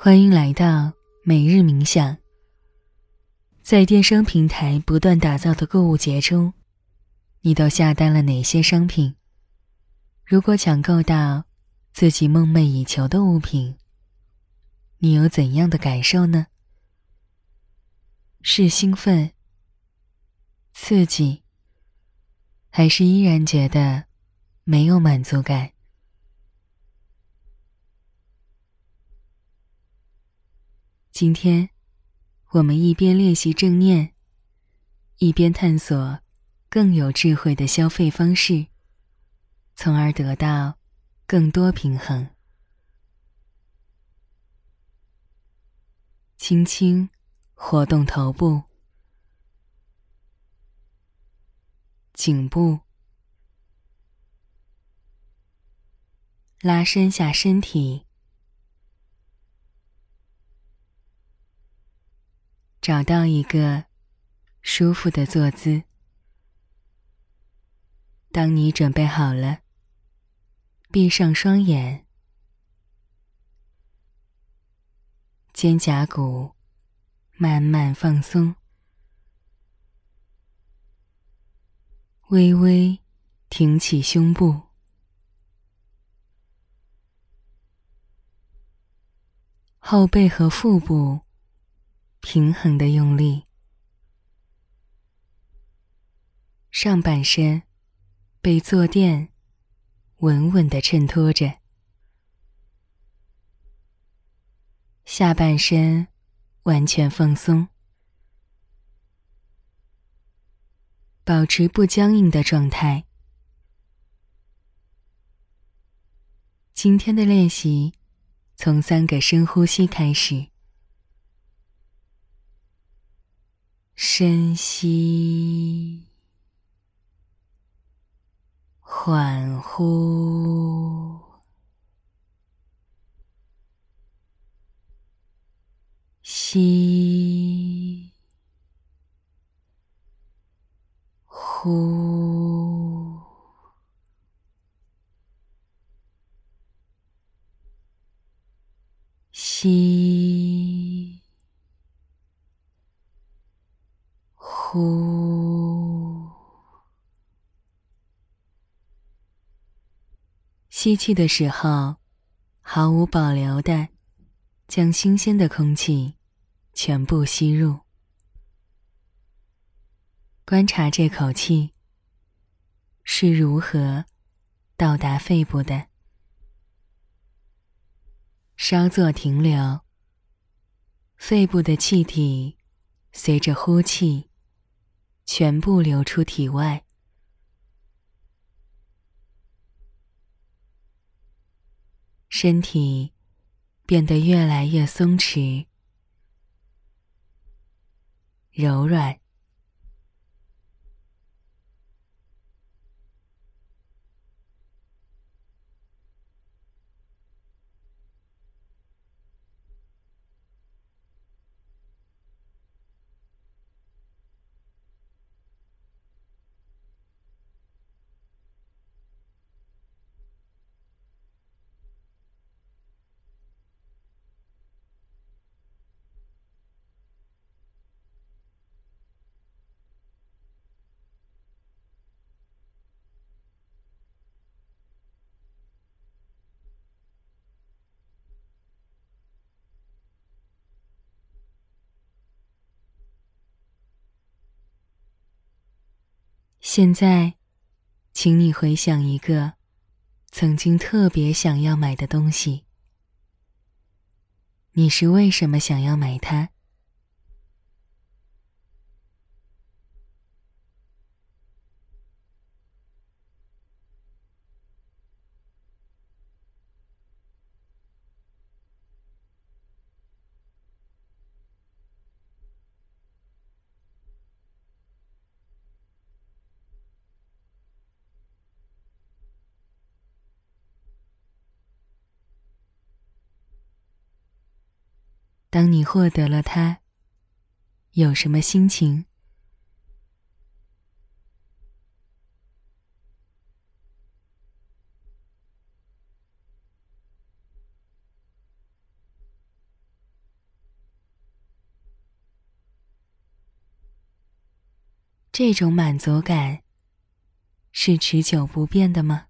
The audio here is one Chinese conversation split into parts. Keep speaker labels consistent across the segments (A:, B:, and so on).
A: 欢迎来到每日冥想。在电商平台不断打造的购物节中，你都下单了哪些商品？如果抢购到自己梦寐以求的物品，你有怎样的感受呢？是兴奋、刺激，还是依然觉得没有满足感？今天，我们一边练习正念，一边探索更有智慧的消费方式，从而得到更多平衡。轻轻活动头部、颈部，拉伸下身体。找到一个舒服的坐姿。当你准备好了，闭上双眼，肩胛骨慢慢放松，微微挺起胸部，后背和腹部。平衡的用力，上半身被坐垫稳稳的衬托着，下半身完全放松，保持不僵硬的状态。今天的练习从三个深呼吸开始。深吸，缓呼，吸，呼，吸。呼，吸气的时候，毫无保留的将新鲜的空气全部吸入。观察这口气是如何到达肺部的，稍作停留，肺部的气体随着呼气。全部流出体外，身体变得越来越松弛、柔软。现在，请你回想一个曾经特别想要买的东西。你是为什么想要买它？当你获得了它有什么心情？这种满足感是持久不变的吗？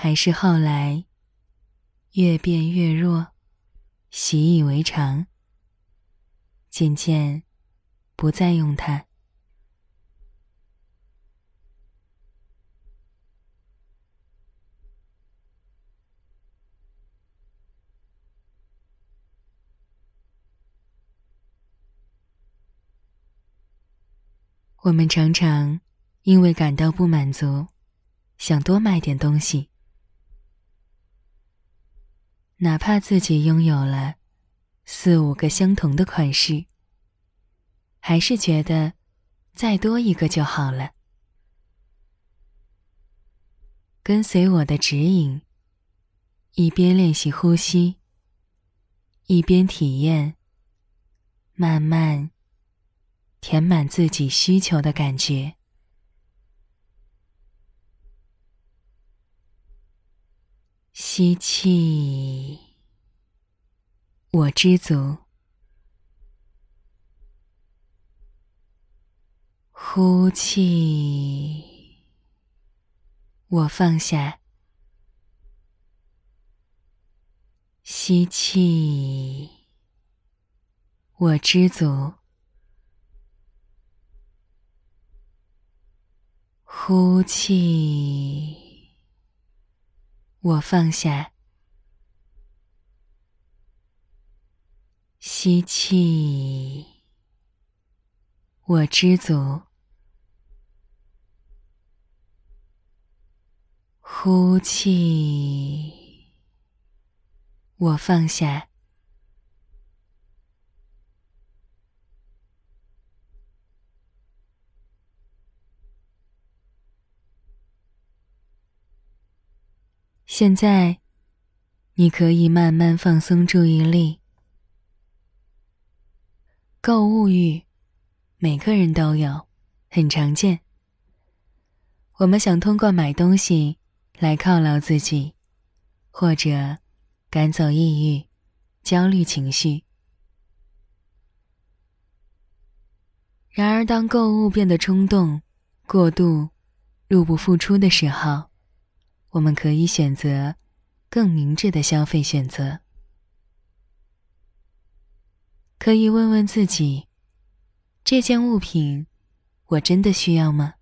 A: 还是后来越变越弱，习以为常，渐渐不再用它。我们常常因为感到不满足，想多买点东西。哪怕自己拥有了四五个相同的款式，还是觉得再多一个就好了。跟随我的指引，一边练习呼吸，一边体验慢慢填满自己需求的感觉。吸气，我知足；呼气，我放下。吸气，我知足；呼气。我放下，吸气，我知足；呼气，我放下。现在，你可以慢慢放松注意力。购物欲，每个人都有，很常见。我们想通过买东西来犒劳自己，或者赶走抑郁、焦虑情绪。然而，当购物变得冲动、过度、入不敷出的时候，我们可以选择更明智的消费选择，可以问问自己：这件物品我真的需要吗？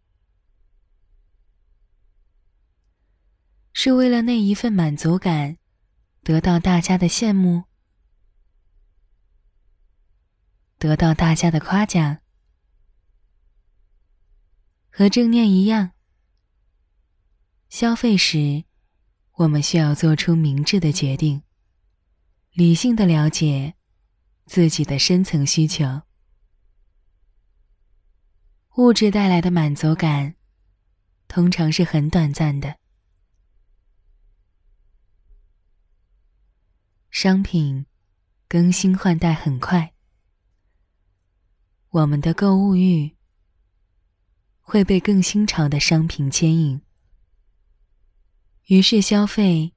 A: 是为了那一份满足感，得到大家的羡慕，得到大家的夸奖，和正念一样。消费时，我们需要做出明智的决定，理性的了解自己的深层需求。物质带来的满足感，通常是很短暂的。商品更新换代很快，我们的购物欲会被更新潮的商品牵引。于是消费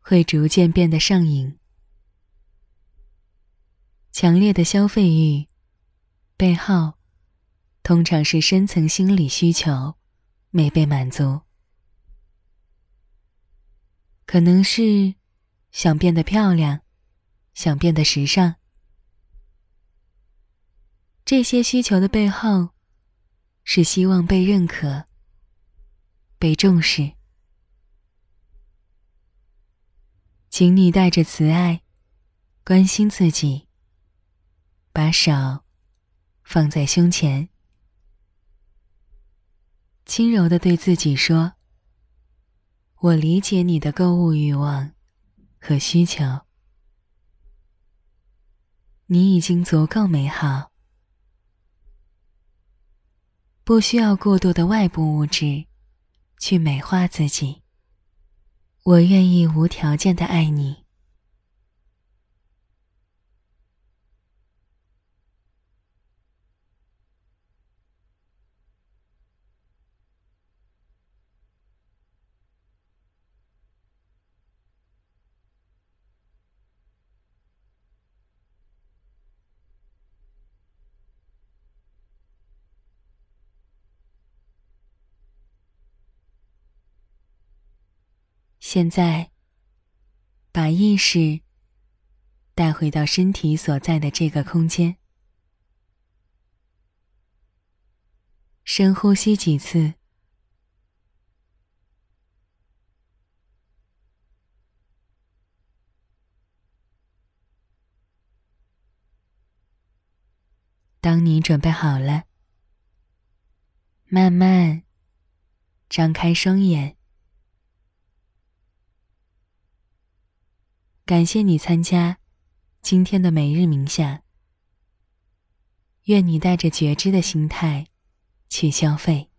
A: 会逐渐变得上瘾，强烈的消费欲背后，通常是深层心理需求没被满足，可能是想变得漂亮，想变得时尚。这些需求的背后，是希望被认可、被重视。请你带着慈爱，关心自己。把手放在胸前，轻柔的对自己说：“我理解你的购物欲望和需求，你已经足够美好，不需要过多的外部物质去美化自己。”我愿意无条件的爱你。现在，把意识带回到身体所在的这个空间，深呼吸几次。当你准备好了，慢慢张开双眼。感谢你参加今天的每日冥想。愿你带着觉知的心态去消费。